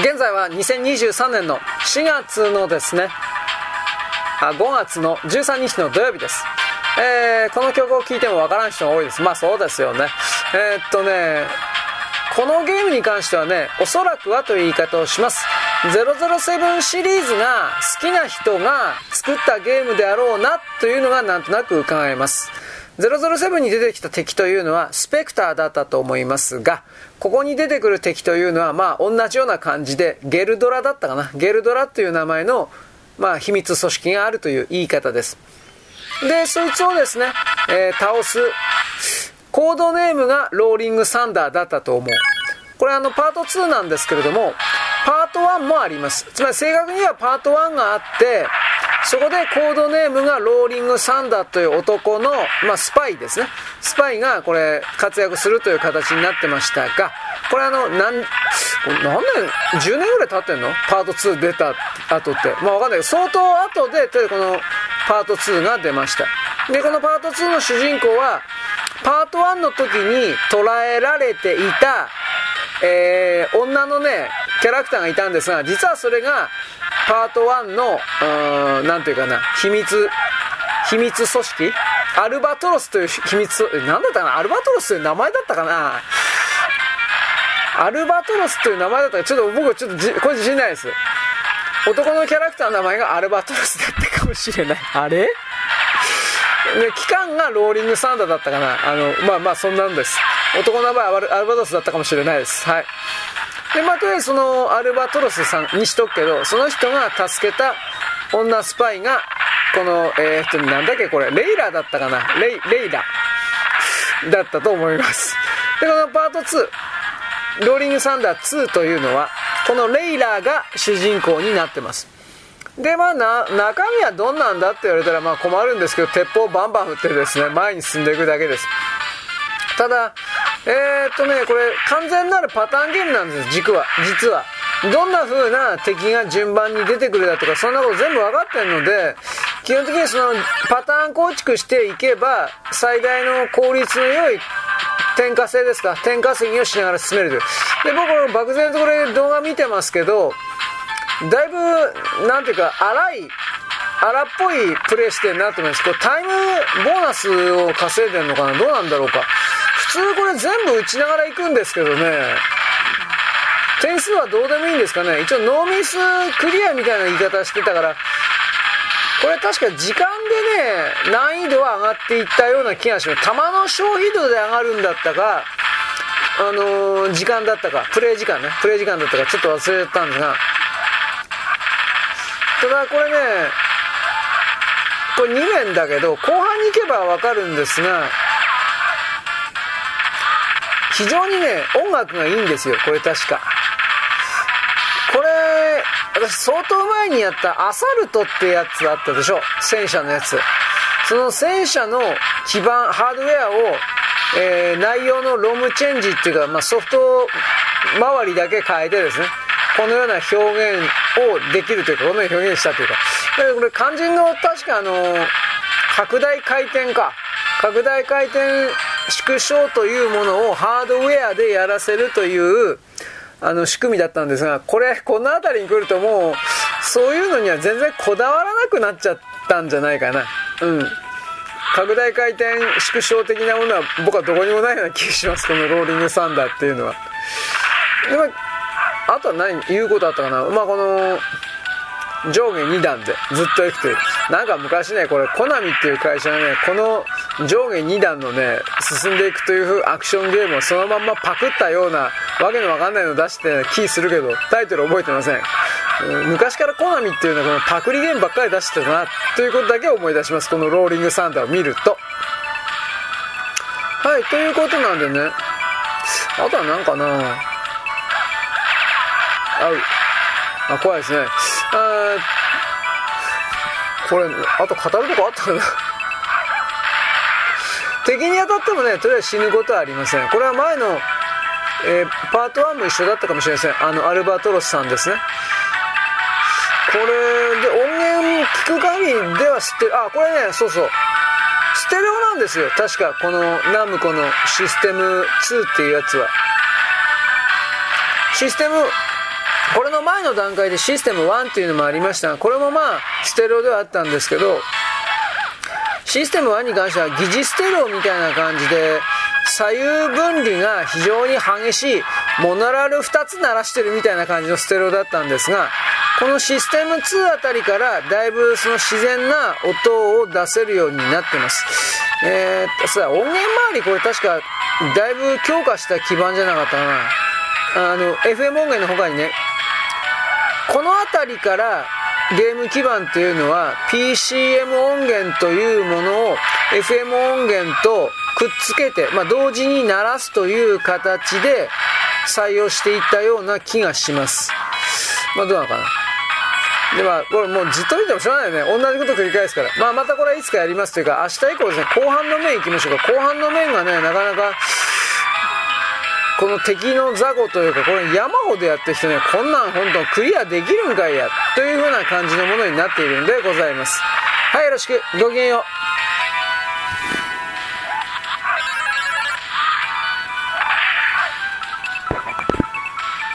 現在は2023年の4月のですねあ5月の13日の土曜日です。えー、この曲を聴いてもわからん人が多いです。まあそうですよね。えー、っとねこのゲームに関してはねおそらくはという言い方をします。007シリーズが好きな人が作ったゲームであろうなというのがなんとなく伺えます。007に出てきた敵というのはスペクターだったと思いますがここに出てくる敵というのはまあ同じような感じでゲルドラだったかな。ゲルドラという名前のまあ秘密組織があるという言い方です。でそいつをですね、えー、倒すコードネームがローリングサンダーだったと思う。これあのパート2なんですけれどもパート1もあります。つまり正確にはパート1があってそこでコードネームがローリング・サンダーという男の、まあ、スパイですね。スパイがこれ活躍するという形になってましたが、これあの、何、何年、10年ぐらい経ってんの？パート2出た後って。まあわかんないけど、相当後で、このパート2が出ました。で、このパート2の主人公は、パート1の時に捉えられていた、えー、女のね、キャラクターがいたんですが、実はそれが、パート1の、うん、なんていうかな、秘密、秘密組織？アルバトロスという秘密、なんだったかな？アルバトロスという名前だったかな？アルバトロスという名前だったか、ちょっと僕ちょっとこれ自信ないです。男のキャラクターの名前がアルバトロスだったかもしれない。あれ？で、機関がローリングサンダーだったかな？あの、まあまあそんなんです。男の名前はアルバトロスだったかもしれないです。はい。で、まあ、とりあえずそのアルバトロスさんにしとくけど、その人が助けた女スパイが、この、えー、っと、なんだっけこれ、レイラーだったかな？レイ、レイラだったと思います。で、このパート2、ローリングサンダー2というのは、このレイラーが主人公になってます。で、まあな、中身はどんなんだって言われたらまあ困るんですけど、鉄砲バンバン振ってですね、前に進んでいくだけです。ただ、えー、っとね、これ完全なるパターンゲームなんです、軸は。実は。どんな風な敵が順番に出てくるだとか、そんなこと全部分かってるので、基本的にそのパターン構築していけば、最大の効率の良い点火性ですか、点稼ぎをしながら進めるという。で、僕この漠然とこれ動画見てますけど、だいぶ、なんていうか、荒い、荒っぽいプレイしてるなと思います。これタイムボーナスを稼いでるのかな？どうなんだろうか？通これ全部打ちながら行くんですけどね。点数はどうでもいいんですかね。一応ノーミスクリアみたいな言い方してたから。これ確か時間でね難易度は上がっていったような気がします。弾の消費度で上がるんだったかあのー、時間だったかプレイ時間ね。プレイ時間だったかちょっと忘れちゃったんですが。ただこれねこれ2面だけど後半に行けばわかるんですが非常にね、音楽がいいんですよ、これ確か。これ、私相当前にやったアサルトってやつあったでしょ？戦車のやつ。その戦車の基盤、ハードウェアを、えー、内容のロムチェンジっていうか、まあ、ソフト周りだけ変えてですね、このような表現をできるというか、このように表現したというか。だからこれ肝心の確かあの、拡大回転か。拡大回転縮小というものをハードウェアでやらせるというあの仕組みだったんですがこれこの辺りに来るともうそういうのには全然こだわらなくなっちゃったんじゃないかな。うん。拡大回転縮小的なものは僕はどこにもないような気がします。このローリングサンダーっていうのは。で、まあ、あとは何言うことあったかな。まあこの上下2段でずっと行くという。なんか昔ねこれコナミっていう会社がねこの上下2段のね進んでいくというアクションゲームをそのまんまパクったようなわけのわかんないの出してキーするけどタイトル覚えてません。昔からコナミっていうのはこのパクリゲームばっかり出してたなということだけを思い出します。このローリングサンダーを見ると。はいということなんでね。あとは何かな。ああ怖いですね。これあと語るとこあったかな。敵に当たってもねとりあえず死ぬことはありません。これは前の、えー、パート1も一緒だったかもしれません。あのアルバトロスさんですね。これで音源聞く限りでは知ってる。あこれねそうそう。ステレオなんですよ。確かこのナムコのシステム2っていうやつは。システムこれの前の段階でシステム1っていうのもありましたが、これもまあ、ステレオではあったんですけど、システム1に関しては疑似ステレオみたいな感じで、左右分離が非常に激しい、モノラル2つ鳴らしてるみたいな感じのステレオだったんですが、このシステム2あたりからだいぶその自然な音を出せるようになってます。えー、っとさ、音源周りこれ確かだいぶ強化した基盤じゃなかったかな。あの、FM 音源の他にね、この辺りからゲーム基盤というのは PCM 音源というものを FM 音源とくっつけて、まあ、同時に鳴らすという形で採用していったような気がします。まあ、どうなのかな。で、まあ、これもうじっと見てもしょうがないよね。同じこと繰り返すから。まあ、またこれはいつかやりますというか、明日以降ですね、後半の面行きましょうか。後半の面がね、なかなか、この敵の雑魚というか、これ山ほどやってきてね、こんなん本当クリアできるんかいや、という風な感じのものになっているんでございます。はい、よろしく。ごきげんよう。